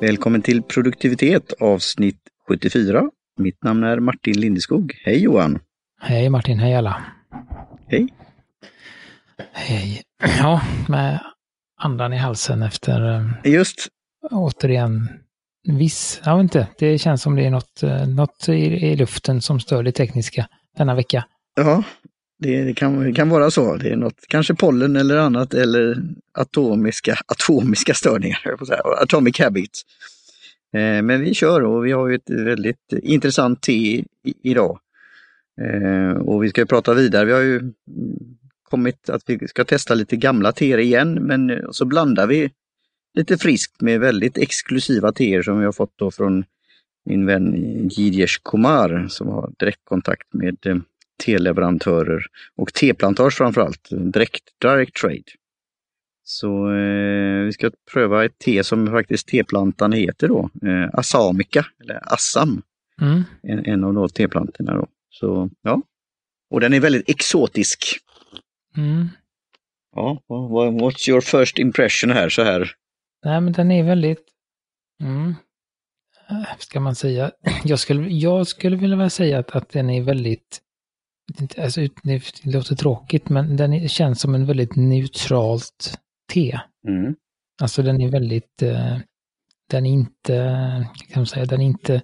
Välkommen till produktivitet avsnitt 74. Mitt namn är Martin Lindeskog. Hej Johan! Hej Martin, hej alla! Hej! Hej! Ja, med andan i halsen efter eh, Just, återigen viss, jag vet inte, det känns som det är något, eh, något i, i luften som stör det tekniska denna vecka. ja, det, det, kan, det kan vara så. Det är något, kanske pollen eller annat eller atomiska, atomiska störningar, atomic habits. Eh, men vi kör och vi har ju ett väldigt intressant te i, idag. Eh, och vi ska ju prata vidare. Vi har ju kommit att vi ska testa lite gamla teer igen, men så blandar vi lite friskt med väldigt exklusiva teer som vi har fått då från min vän Gidesh Kumar som har direktkontakt med eh, televerantörer och teplantage framförallt, direkt direct trade. Så eh, vi ska pröva ett te som faktiskt teplantan heter då, eh, Asamica, eller Assam, Mm. en, en av då teplantorna då. Så ja, och den är väldigt exotisk. Mm. Ja, what's your first impression här så här? Nej, men den är väldigt... Mm. Eh, Ska man säga? Jag skulle, jag skulle vilja säga att, att den är väldigt... Alltså, det låter tråkigt, men den känns som en väldigt neutralt te. Mm. Alltså den är väldigt... Eh, den är inte... Kan man säga, den är inte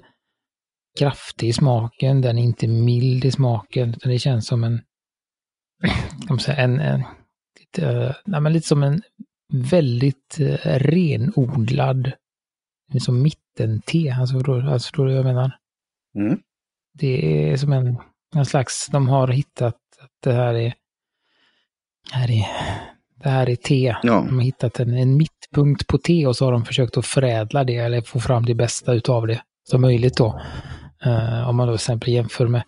kraftig i smaken, den är inte mild i smaken, utan det känns som en... Kan man säga, en... en lite, eh, nej, men lite som en väldigt eh, renodlad liksom mittente. Alltså, alltså, förstår du vad jag menar? Mm. Det är som en, en slags, de har hittat att det här är, här är det här är te. Ja. De har hittat en, en mittpunkt på te och så har de försökt att förädla det eller få fram det bästa utav det som möjligt då. Eh, om man då till exempel jämför med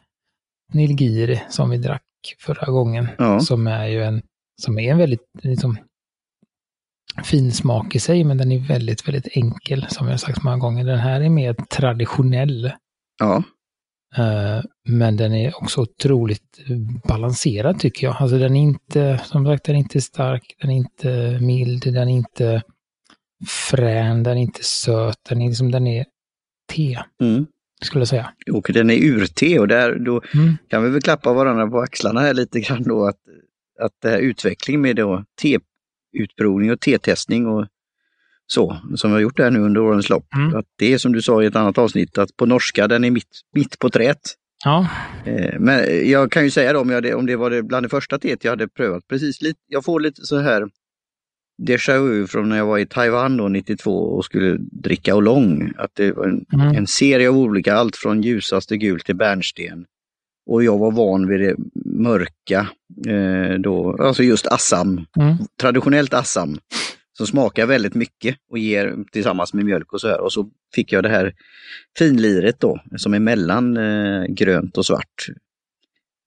Nilgiri som vi drack förra gången. Ja. Som är ju en, som är en väldigt liksom, fin smak i sig, men den är väldigt, väldigt enkel som jag sagt många gånger. Den här är mer traditionell. Ja, Men den är också otroligt balanserad tycker jag. Alltså den är inte, som sagt, den är inte stark, den är inte mild, den är inte frän, den är inte söt, den är liksom, den är te, mm. skulle jag säga. och den är urte och där då Mm. kan vi väl klappa varandra på axlarna här lite grann då att, att det här utveckling med då te-utprovning och te-testning och så, som vi har gjort här nu under årens lopp. Mm. Att det är som du sa i ett annat avsnitt, att på norska den är mitt, mitt på träet. Ja, Eh, Men jag kan ju säga då, om, jag, om det var det bland det första teet jag hade prövat, precis lite, jag får lite så här déjà vu från när jag var i Taiwan då 92 och skulle dricka oolong. Att det var en, Mm. en serie av olika, allt från ljusaste gul till bärnsten. Och jag var van vid det mörka, eh, då, alltså just Assam, Mm. traditionellt Assam, som smakar väldigt mycket och ger tillsammans med mjölk och så här. Och så fick jag det här finliret då, som är mellan eh, grönt och svart.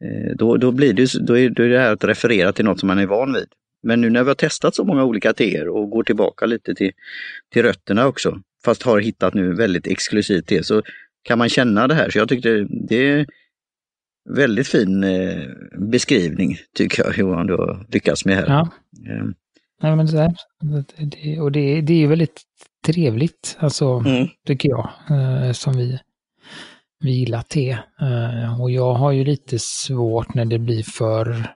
Eh, då, då, blir det, då, är, då är det här att referera till något som man är van vid. Men nu när vi har testat så många olika teer och går tillbaka lite till, till rötterna också, fast har hittat nu väldigt exklusivt te, så kan man känna det här. Så jag tyckte det är väldigt fin eh, beskrivning, tycker jag Johan, du har lyckats med här. ja. Nej, men det, det, det, och det, det är ju väldigt trevligt, alltså, Mm. tycker jag, eh, som vi, vi gillar te. Eh, och jag har ju lite svårt när det blir för,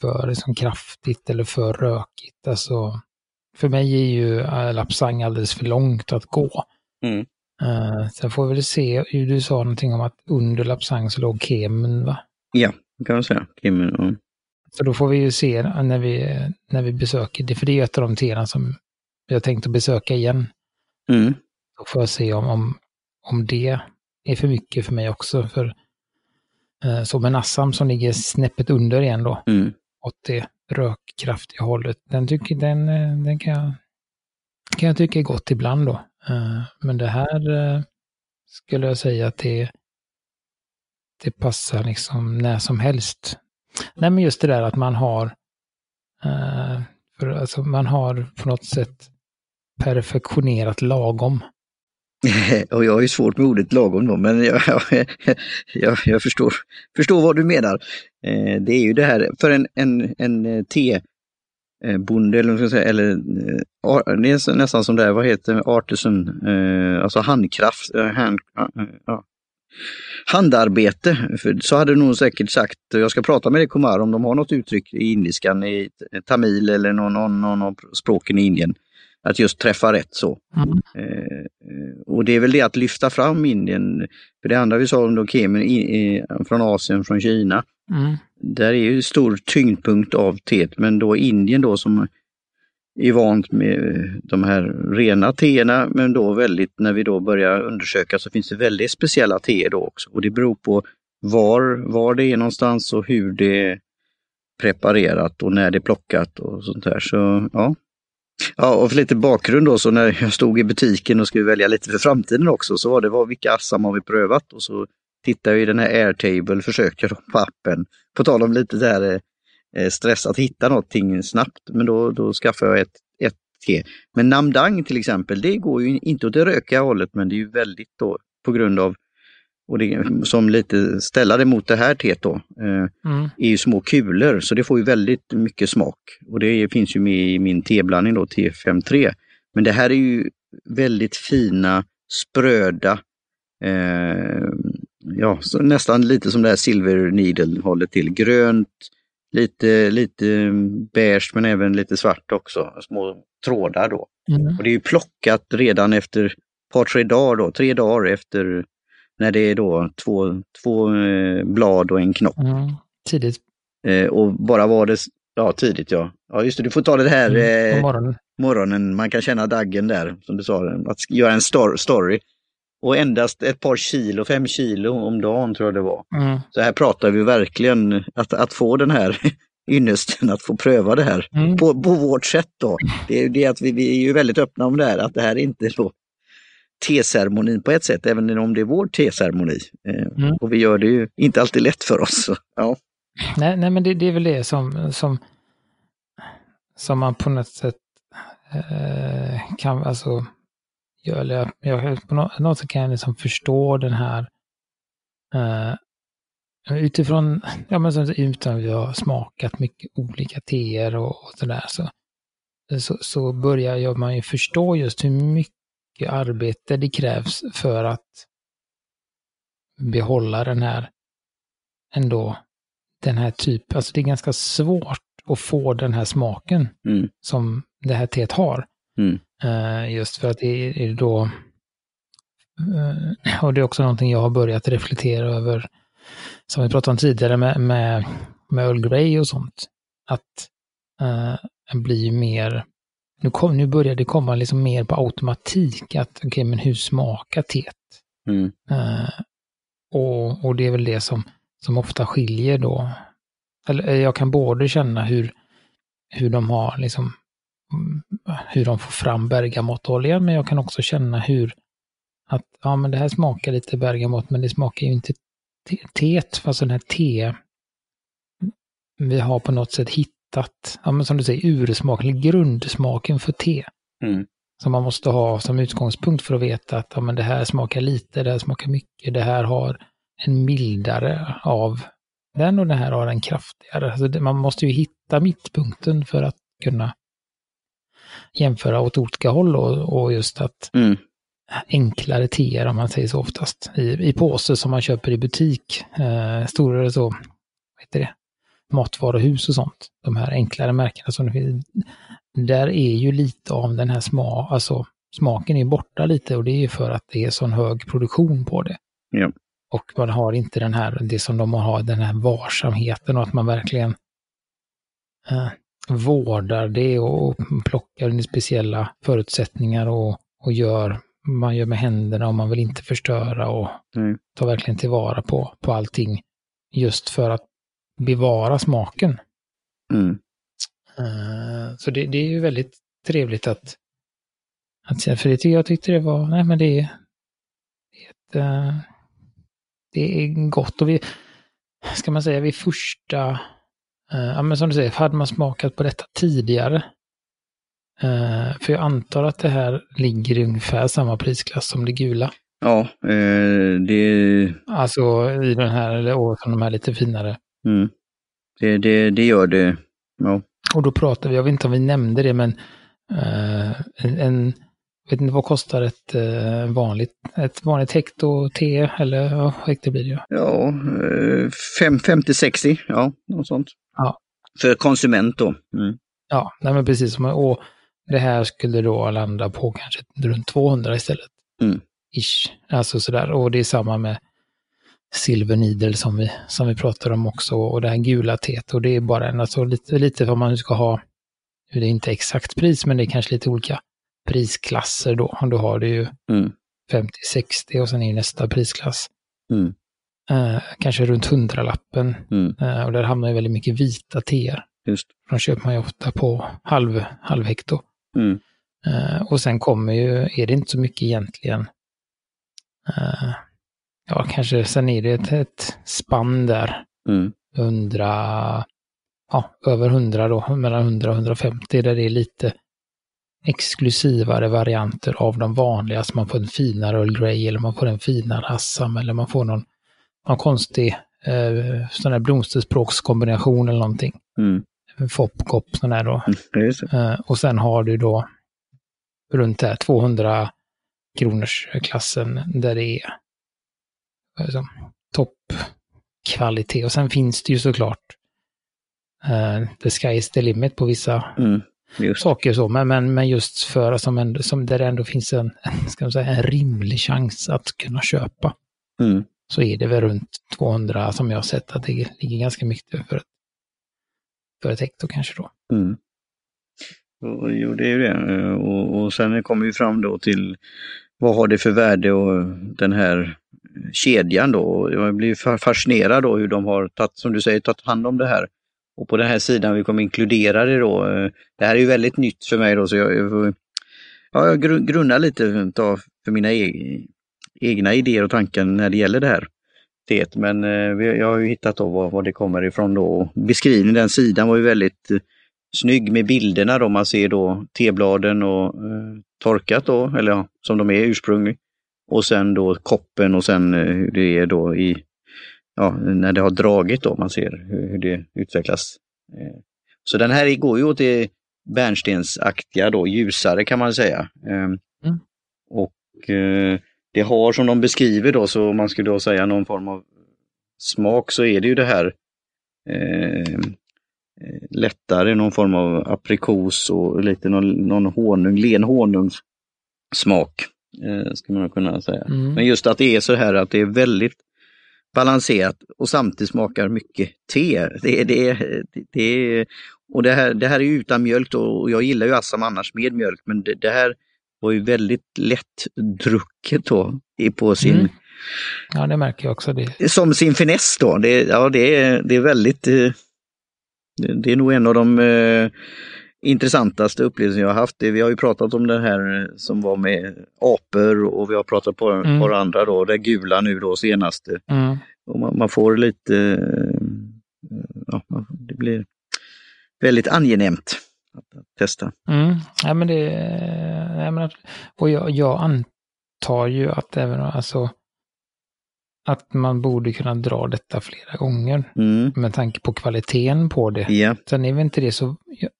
för liksom kraftigt eller för rökigt. Alltså, för mig är ju eh, lapsang alldeles för långt att gå. Mm. Så jag får väl se, du sa någonting om att under lapsang så låg kemen, va? Ja, kan man säga. Kim, ja. Så då får vi ju se när vi, när vi besöker det, för det är ett av de teerna som vi har tänkt att besöka igen. Mm. Då får jag se om, om, om det är för mycket för mig också. För eh, som en Assam som ligger snäppet under igen då, Mm. åt det rökkraftiga hållet. Den, tycker, den, eh, den kan, jag, kan jag tycka är gott ibland då. Eh, men det här eh, skulle jag säga att det, det passar liksom när som helst. Nej men just det där att man har, eh, för alltså man har på något sätt perfektionerat lagom. och jag har ju svårt med ordet lagom då, men jag, jag, jag förstår, förstår vad du menar. Eh, det är ju det här, för en, en, en eh, te bonde eller, vad ska säga, eller eh, det är nästan som det här, vad heter det, artisan, eh, alltså handkraft, eh, hand, ja handarbete. För så hade nog säkert sagt, jag ska prata med dig Kumar om de har något uttryck i indiskan, i t- tamil eller någon, någon, någon av språken i Indien. Att just träffa rätt så. Mm. Eh, eh, och det är väl det att lyfta fram Indien. För det andra vi sa om då kemin i, i, från Asien, från Kina. Mm. Där är ju stor tyngdpunkt av teet, men då Indien då som är vant med de här rena teerna, men då väldigt, när vi då börjar undersöka så finns det väldigt speciella teer då också. Och det beror på var, var det är någonstans och hur det är preparerat och när det är plockat och sånt där. Så ja. Ja, och för lite bakgrund då, så när jag stod i butiken och skulle välja lite för framtiden också, så var det var, vilka assam har vi prövat? Och så tittade jag i den här Airtable, försökte jag då på appen. På tal om lite där stress att hitta någonting snabbt, men då, då skaffade jag ett, ett te. Men Namdang till exempel, det går ju inte åt det rökiga hållet, men det är ju väldigt då på grund av, och det, som lite ställa det mot det här teet då, eh, Mm. är ju små kulor så det får ju väldigt mycket smak. Och det finns ju med i min teblandning då, T53. Men det här är ju väldigt fina, spröda, eh, ja, så nästan lite som det här Silver Needle håller till. Grönt, lite, lite beige men även lite svart också, små trådar då. Mm. Och det är ju plockat redan efter ett par, tre dagar då, tre dagar efter när det är då två, två eh, blad och en knopp. Mm. Tidigt Eh, och bara var det, ja tidigt ja. Ja just det, du får ta det här mm. eh, morgonen. morgonen, man kan känna daggen där, som du sa, att göra en stor, story. Och endast ett par kilo, fem kilo om dagen tror jag det var. Mm. Så här pratar vi verkligen att, att få den här ynnesten att få pröva det här Mm. på, på vårt sätt då. Det är det att vi, vi är ju väldigt öppna om det här, att det här är inte då teceremonin på ett sätt, även om det är vår teceremoni. Eh, Mm. Och vi gör det ju inte alltid lätt för oss. Ja. Nej, nej, men det, det är väl det som, som, som man på något sätt eh, kan, alltså, jag, jag, på något, något sätt kan jag liksom förstå den här, eh, utifrån, ja men som, utan vi har smakat mycket olika teer och, och sådär, så, så, så börjar jag, man ju förstå just hur mycket arbete det krävs för att behålla den här, ändå, den här typen, alltså det är ganska svårt att få den här smaken Mm. som det här teet har. Mm. Eh, just för att det är då, eh, och det är också någonting jag har börjat reflektera över, som vi pratade om tidigare med, med, med Earl Grey och sånt, att uh, bli mer, nu, kom, nu börjar det komma liksom mer på automatik, att okej, men hur smakar teet? Mm. Eh, och, och det är väl det som, som ofta skiljer då. Eller eh, jag kan både känna hur, hur de har liksom hur de får fram bergamottoljan, men jag kan också känna hur att ja, men det här smakar lite bergamott, men det smakar ju inte te- teet, alltså den här te vi har på något sätt hittat, ja men som du säger, ursmaken, grundsmaken för te Mm. som man måste ha som utgångspunkt för att veta att ja, men det här smakar lite, det här smakar mycket, det här har en mildare av den och det här har en kraftigare. Alltså man måste ju hitta mittpunkten för att kunna jämföra åt olika håll och, och just att Mm. enklare teer, om man säger så oftast, i, i påse som man köper i butik, eh, storare så, vad heter det, matvaruhus och sånt, de här enklare märkena som det finns, där är ju lite av den här smak, alltså smaken är borta lite och det är ju för att det är sån hög produktion på det. Ja. Och man har inte den här, det som de har, den här varsamheten och att man verkligen eh, vårdar det och plockar in speciella förutsättningar och, och gör, man gör med händerna och man vill inte förstöra och Nej. tar verkligen tillvara på, på allting just för att bevara smaken. Mm. Eh, Så det, det är ju väldigt trevligt att, att se, för det tycker jag tyckte det var, nej men det är, det är, ett, eh, det är gott och vi, ska man säga vid första, ja men som du säger, hade man smakat på detta tidigare, eh, för jag antar att det här ligger i ungefär samma prisklass som det gula. Ja, eh, det, Alltså i den här, eller som de här lite finare. mm. det, det, det gör det. Ja. Och då pratar vi, jag vet inte om vi nämnde det, men en, en vet inte vad kostar ett uh, vanligt, ett vanligt hekto te eller ja, hekto blir det ju. Ja, uh, 50-60, ja, något sånt. Ja. För konsument då. Mm. Ja, nej men precis. Och det här skulle då landa på kanske runt 200 istället. Mm. Ish. Alltså sådär. Och det är samma med Silver Needle som vi, som vi pratar om också. Och det här gula teet. Och det är bara en, alltså lite, lite vad man ska ha. Det är inte exakt pris, men det är kanske lite olika prisklasser då. Då har du ju Mm. 50-60 och sen är nästa prisklass. Mm. Eh, kanske runt 100-lappen. Mm. Eh, och där hamnar ju väldigt mycket vita teer. Just. De köper man ju ofta på halv, halv hekto. Mm. Eh, och sen kommer ju, är det inte så mycket egentligen. Eh, ja, kanske sen är det ett, ett spann där. Mm. 100, ja, över 100 då, mellan 100 och 150 där det är lite exklusivare varianter av de vanliga. Så man får en finare Earl Grey eller man får en finare Assam eller man får någon, någon konstig eh, sån här blomsterspråkskombination eller någonting. Mm. Fopkop sån här då. Mm. Det. Eh, och sen har du då runt där 200 kronors klassen där det är alltså, toppkvalitet. Och sen finns det ju såklart uh, the sky is the limit på vissa Mm. Just. saker så. Men, men, men just för som, ändå, som där det ändå finns en, ska man säga, en rimlig chans att kunna köpa. Mm. Så är det väl runt 200 som jag har sett att det ligger ganska mycket för ett, för ett hekto kanske då. Mm. Jo, det är ju det. Och, och sen kommer vi fram då till vad har det för värde och den här kedjan då. Jag blir fa- fascinerad då hur de har tagit, som du säger, tagit hand om det här. Och på den här sidan vi kommer inkludera det då. Eh, det här är ju väldigt nytt för mig då så jag, jag, ja, jag grunnar lite ta för mina e-, egna idéer och tankar när det gäller det här. teet. Men eh, jag har ju hittat då var, var det kommer ifrån då. Beskrivningen den sidan var ju väldigt eh, snygg med bilderna då. Man ser då tebladen och eh, torkat då, eller ja, som de är ursprungligen. Och sen då koppen och sen eh, hur det är då i, ja, när det har dragit då, man ser hur, hur det utvecklas. Eh, Så den här går ju åt det bärnstensaktiga då, ljusare kan man säga. Eh, Och eh, det har som de beskriver då, så om man skulle då säga någon form av smak så är det ju det här eh, eh, lättare, någon form av aprikos och lite någon, någon honung, len honungssmak. Eh, skulle man kunna säga. Mm. Men just att det är så här att det är väldigt balanserat och samtidigt smakar mycket te. Det, det, det, och det här, det här är utan mjölk då, och jag gillar ju Assam annars med mjölk men det, det här var ju väldigt lättdrucket då på sin, Mm. Ja, det märker jag också. Det. som sin finess då. Det, ja, det, är, det är väldigt, eh, det, det är nog en av de eh, intressantaste upplevelser jag har haft. Vi har ju pratat om det här eh, som var med apor och vi har pratat på Mm. par andra då, det gula nu då senast. Mm. Och man, man får lite, eh, ja, det blir väldigt angenämt att, testa. Mm. Ja, men det, nej, men, och jag, jag antar ju att även alltså att man borde kunna dra detta flera gånger Mm. med tanke på kvaliteten på det. Ja, Sen är väl inte det så, jag,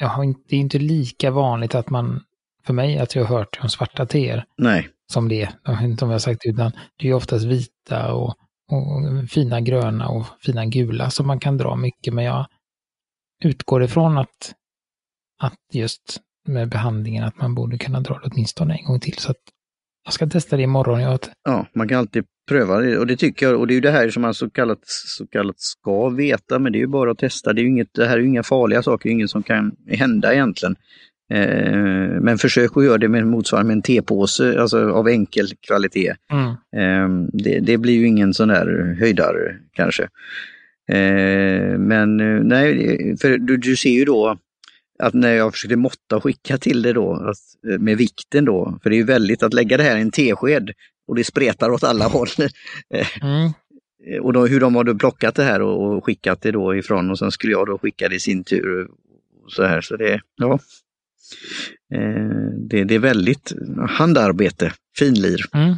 jag har inte, det är inte lika vanligt att man, för mig, att jag har hört om svarta teer nej, som det är. Jag vet inte om jag har sagt det, utan det är oftast vita och, och fina gröna och fina gula som man kan dra mycket, men jag utgår ifrån att, att just med behandlingen att man borde kunna dra det åtminstone en gång till. Så att jag ska testa det imorgon. Jag, ja, man kan alltid pröva det och det tycker jag, och det är ju det här som man så kallat, så kallat ska veta, men det är ju bara att testa. Det, är ju inget, det här är ju inga farliga saker, inget som kan hända egentligen. Eh, men försök att göra det med motsvarande med en tepåse, alltså av enkel kvalitet. mm, Eh, det, det blir ju ingen sån där höjdare kanske. Eh, men eh, nej, för du, du ser ju då att när jag försökte måtta och skicka till det då, eh, med vikten då, för det är ju väldigt att lägga det här i en tesked och det spretar åt alla håll. mm, Eh, och då, hur de har då plockat det här och, och skickat det då ifrån och sen skulle jag då skicka det i sin tur. Och så här, så det, ja. Eh, det, det är väldigt handarbete, finlir. mm.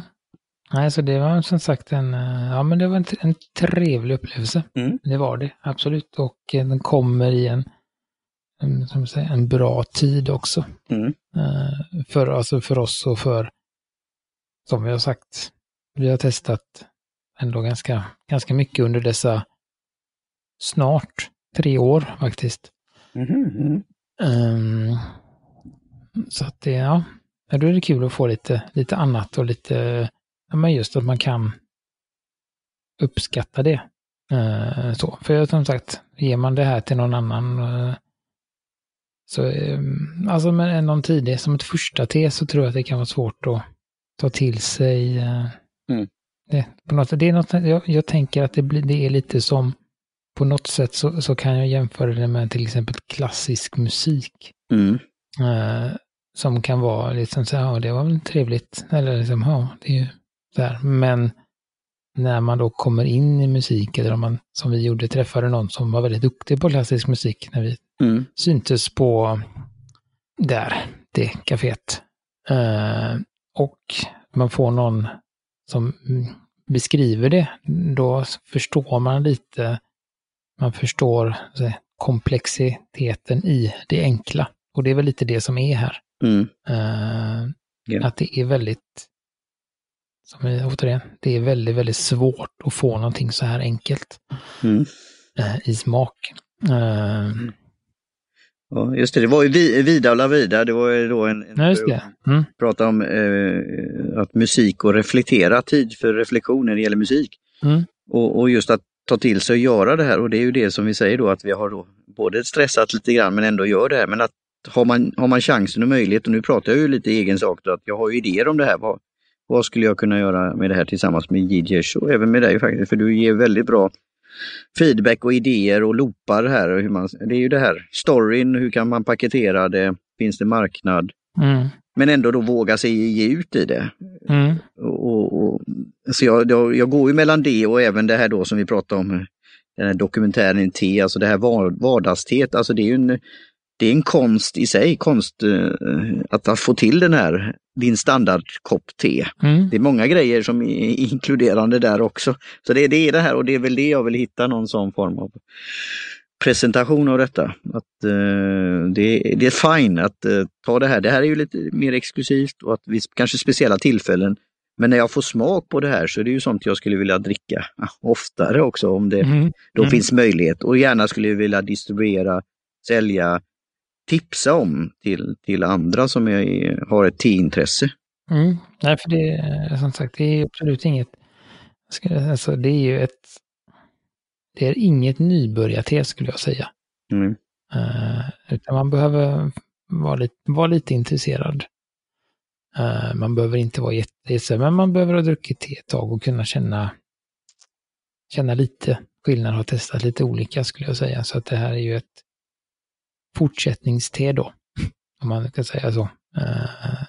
Nej, så det var som sagt en, eh, ja men det var en, en trevlig upplevelse. Mm. Det var det, absolut. Och eh, den kommer i en, en, säger, en bra tid också. Mm. Eh, för, alltså för oss och för, som vi har sagt, vi har testat ändå ganska, ganska mycket under dessa snart tre år faktiskt. Mhm. Um, så att det, ja, då är det kul att få lite, lite annat och lite, ja men just att man kan uppskatta det. Uh, så, för som sagt, ger man det här till någon annan uh, så, um, alltså med någon tidig, som ett första te så tror jag att det kan vara svårt att ta till sig. Uh, Mm. det, på något, det är något, jag, jag tänker att det, blir, det är lite som, på något sätt så, så kan jag jämföra det med till exempel klassisk musik. Mm. Eh, som kan vara liksom så här, ja det var väl trevligt. Eller liksom, ja det är ju här. Men när man då kommer in i musik, eller om man som vi gjorde träffade någon som var väldigt duktig på klassisk musik när vi Mm. syntes på där, det kaféet. Eh, och man får någon som mm, beskriver det, då förstår man lite, man förstår så komplexiteten i det enkla. Och det är väl lite det som är här. Mm. Eh, Ja. Att det är väldigt, som vi återigen, det är väldigt, väldigt svårt att få någonting så här enkelt Mm. eh, i smak. Eh, Ja, just det, det var ju Vi- Vida och Lavida, det var ju då en, en ja. Mm, prata om eh, att musik och reflektera, tid för reflektion när det gäller musik. Mm. Och, och just att ta till sig och göra det här och det är ju det som vi säger då att vi har då både stressat lite grann men ändå gör det här. Men att har man, har man chansen och möjlighet, och nu pratar jag ju lite i egen sak, då, att jag har ju idéer om det här. Vad, vad skulle jag kunna göra med det här tillsammans med Gidesh och även med dig faktiskt, för du ger väldigt bra feedback och idéer och loopar här. och Hur man, det är ju det här, storyn, hur kan man paketera det, finns det marknad? mm, Men ändå då våga sig ge ut i det. mm, Och, och, så jag, jag, jag går ju mellan det och även det här då som vi pratade om, den här dokumentären T, alltså det här var- vardagsteet, alltså det är ju en, det är en konst i sig, konst eh, att, att få till den här, din standardkopp te. mm. Det är många grejer som är inkluderande där också. Så det, det är det här och det är väl det jag vill hitta någon sån form av presentation av detta. Att eh, det, det är fine att eh, ta det här. Det här är ju lite mer exklusivt och att vi kanske speciella tillfällen. Men när jag får smak på det här så är det ju sånt jag skulle vilja dricka oftare också om det Mm. då Mm. finns möjlighet. Och gärna skulle jag vilja distribuera, sälja, tipsa om till, till andra som är, har ett teintresse. Mm. Nej, för det är som sagt, det är absolut inget, alltså det är ju ett, det är inget nybörjarte skulle jag säga. Mm. Eh, utan man behöver vara lite, vara lite intresserad. Eh, man behöver inte vara jätte, men man behöver ha druckit te ett tag och kunna känna, känna lite skillnad, ha testat lite olika skulle jag säga. Så att det här är ju ett fortsättningste då, om man kan säga så. Eh,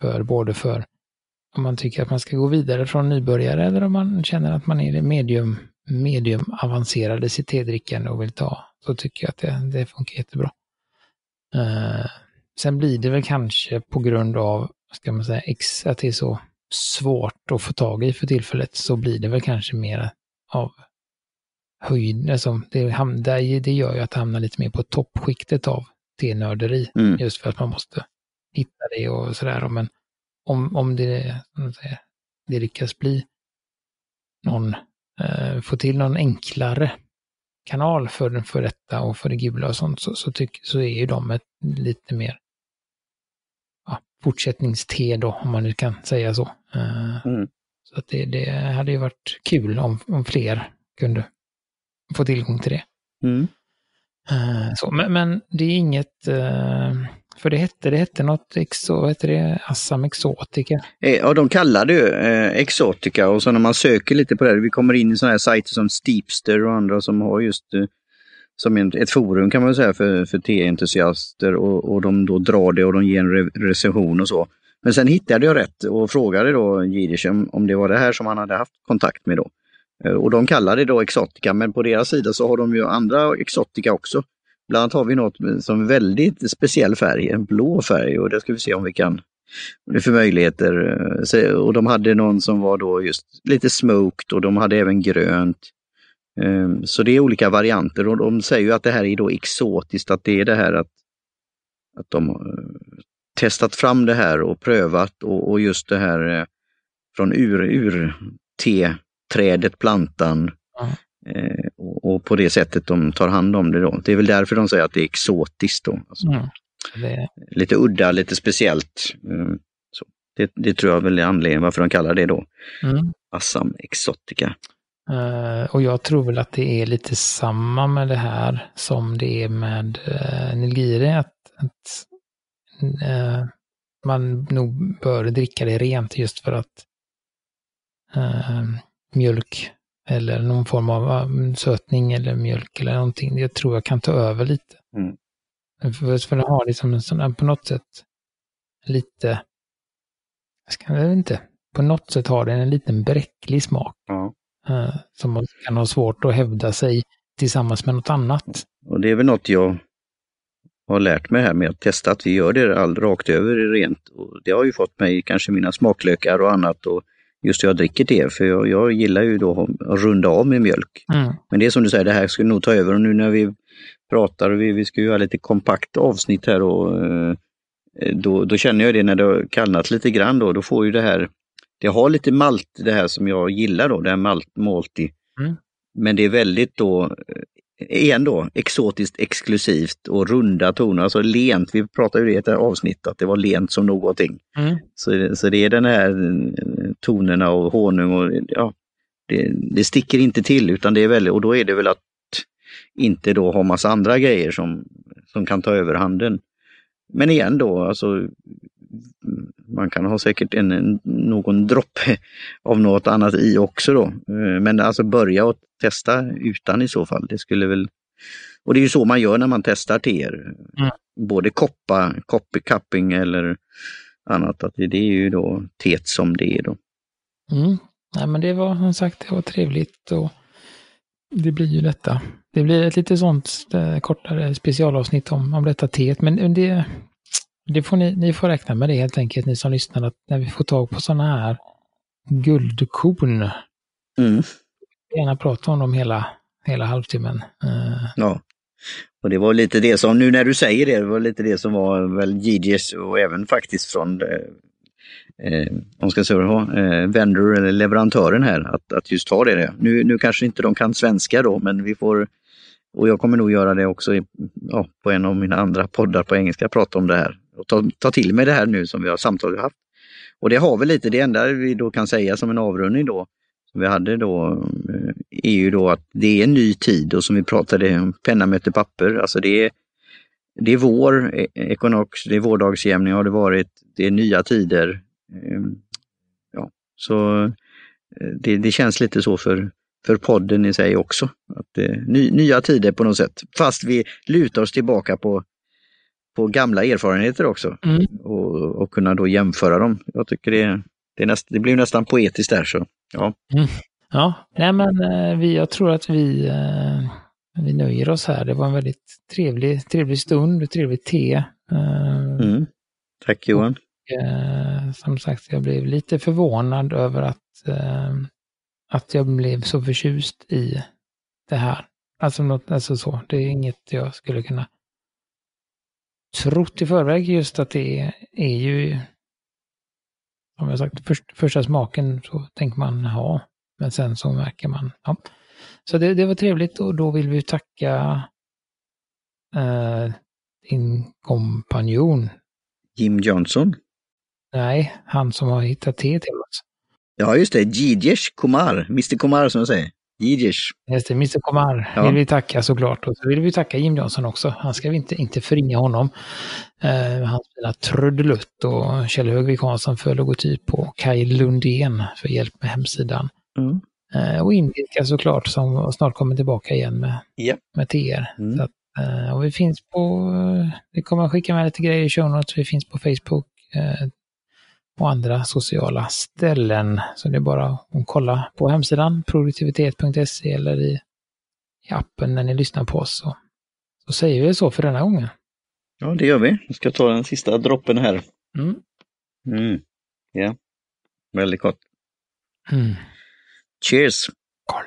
för både för om man tycker att man ska gå vidare från nybörjare eller om man känner att man är medium, medium avancerade i sitt tedrickande och vill ta, så tycker jag att det, det funkar jättebra. Eh, sen blir det väl kanske på grund av, ska man säga, att det är så svårt att få tag i för tillfället, så blir det väl kanske mer av höjd, alltså det, ham- det, det gör ju att det hamnar lite mer på toppskiktet av tenörderi. Mm. Just för att man måste hitta det och sådär. Men om, om det, det lyckas bli någon, eh, få till någon enklare kanal för, för detta och för det gula och sånt så, så, tyck, så är ju de ett lite mer ja, fortsättningste då, om man nu kan säga så. Eh, Mm. Så att det, det hade ju varit kul om, om fler kunde få tillgång till det. Mm. Eh, Så, men, men det är inget, eh, för det hette, det hette något, exo, vad hette det, Assam Exotica. Eh, Ja, de kallar det ju Exotica och så när man söker lite på det, vi kommer in i sådana här sajter som Steepster och andra som har just som ett forum kan man säga för, för teentusiaster och, och de då drar det och de ger en re recension och så. Men sen hittade jag rätt och frågade då Jiddisch om, om det var det här som han hade haft kontakt med då. Eh, och de kallar det då Exotica, men på deras sida så har de ju andra Exotica också. Bland annat har vi något med- som väldigt speciell färg, en blå färg och det ska vi se om vi kan vad det är för möjligheter. Eh, och de hade någon som var då just lite smoked och de hade även grönt. Ehm, så det är olika varianter och de säger ju att det här är då exotiskt, att det är det här att, att de har eh, testat fram det här och prövat och, och just det här från ur, ur te T-trädet, plantan eh, och, och på det sättet de tar hand om det då. Det är väl därför de säger att det är exotiskt då. Alltså, Mm. Det, Lite udda, lite speciellt. Så. Det, det tror jag väl är anledningen varför de kallar det då mm. Assam Exotica. Eh, och jag tror väl att det är lite samma med det här som det är med uh, Nilgiri. Att, att eh, man nog bör dricka det rent just för att eh, mjölk eller någon form av sötning eller mjölk eller någonting. Jag tror jag kan ta över lite. Mm. För, för det har liksom en sån på något sätt lite, jag ska jag vet inte, på något sätt har den en liten bräcklig smak. Ja. eh, som kan ha svårt att hävda sig tillsammans med något annat. Och det är väl något jag har lärt mig här med att testa att vi gör det all, rakt över rent. Och det har ju fått mig kanske mina smaklökar och annat och just hur jag dricker det. För jag, jag gillar ju då att runda av med mjölk. Mm. Men det är som du säger, det här skulle nog ta över och nu när vi pratar vi, vi ska göra lite kompakt avsnitt här och eh, då, då känner jag det när det har kallnat lite grann då, då får ju det här, det har lite malt det här som jag gillar då, det här malt, malty. Mm. Men det är väldigt då, igen då, exotiskt exklusivt och runda toner, alltså lent. Vi pratade ju i ett avsnitt att det var lent som någonting. Mm. Så, så det är den här eh, tonerna och honung och ja, det, det sticker inte till utan det är väldigt, och då är det väl att inte då ha massa andra grejer som, som kan ta över handen. Men igen då, alltså man kan ha säkert en, någon droppe av något annat i också då. Eh, Men alltså börja och testa utan i så fall. Det skulle väl... Och det är ju så man gör när man testar teer. Mm. Både koppa, copy cupping eller annat. Att det, är ju då teet som det är då. Mm. Nej, men det var som sagt, det var trevligt och det blir ju detta. Det blir ett lite sånt eh, kortare specialavsnitt om, om detta teet, men det, det får ni, ni får räkna med det helt enkelt, ni som lyssnar, att när vi får tag på sådana här guldkorn, Mm gärna prata om dem hela, hela halvtimmen. Eh, ja. Och det var lite det som, nu när du säger det, det var lite det som var väl GDS och även faktiskt från eh, eh om ska säga, eh, vendor eller leverantören här, att, att just ta det. Nu, nu kanske inte de kan svenska då, men vi får, och jag kommer nog göra det också i, ja, på en av mina andra poddar på engelska, prata om det här. Och ta, ta till mig det här nu som vi har samtalat haft. Och det har vi lite, det enda vi då kan säga som en avrundning då, vi hade då, eh, är ju då att det är en ny tid och som vi pratade om, penna möter papper, alltså det är det är vår, eh, Equinox, det är vårdagsjämning har det varit, det är nya tider. Eh, Ja, så eh, det, det känns lite så för, för podden i sig också. Att, ny, nya tider på något sätt, fast vi lutar oss tillbaka på, på gamla erfarenheter också Mm. och, och kunna då jämföra dem. Jag tycker det, det, näst, det blir nästan poetiskt där. Så, ja. Ja, nej men eh, vi, jag tror att vi, eh, vi nöjer oss här. Det var en väldigt trevlig, trevlig stund, trevligt te. Eh, Mm. Tack Johan. eh, som sagt, jag blev lite förvånad över att, att jag blev så förtjust i det här. Alltså, något, alltså så, det är inget jag skulle kunna trott i förväg just att det är, är ju, som jag sagt, först, första smaken så tänker man ha, men sen så märker man, ja. Så det, det var trevligt och då vill vi tacka eh, din kompanjon Jim Johnson. Nej, han som har hittat te till oss. Ja just det, Gidesh Kumar, Mr Kumar som jag säger. Gidesh. Just det, Komar Ja. vill vi tacka såklart. Och så vill vi tacka Jim Johnson också. Han ska vi inte, inte förringa honom. Eh, hans fina trudelutt och Kjell Högvik Hansson för logotyp och Kaj Lundén för hjälp med hemsidan. Mm. Eh, och Indika såklart som snart kommer tillbaka igen med, Ja. med TR. Mm. Att, eh, och vi finns på, vi kommer att skicka med lite grejer i show notes. Vi finns på Facebook och andra sociala ställen. Så det är bara att kolla på hemsidan produktivitet.se eller i, i appen när ni lyssnar på oss. Så, så säger vi så för denna gången. Ja, det gör vi. Jag ska ta den sista droppen här. Mm. Mm. Ja, väldigt gott. Mm. Cheers! Koll.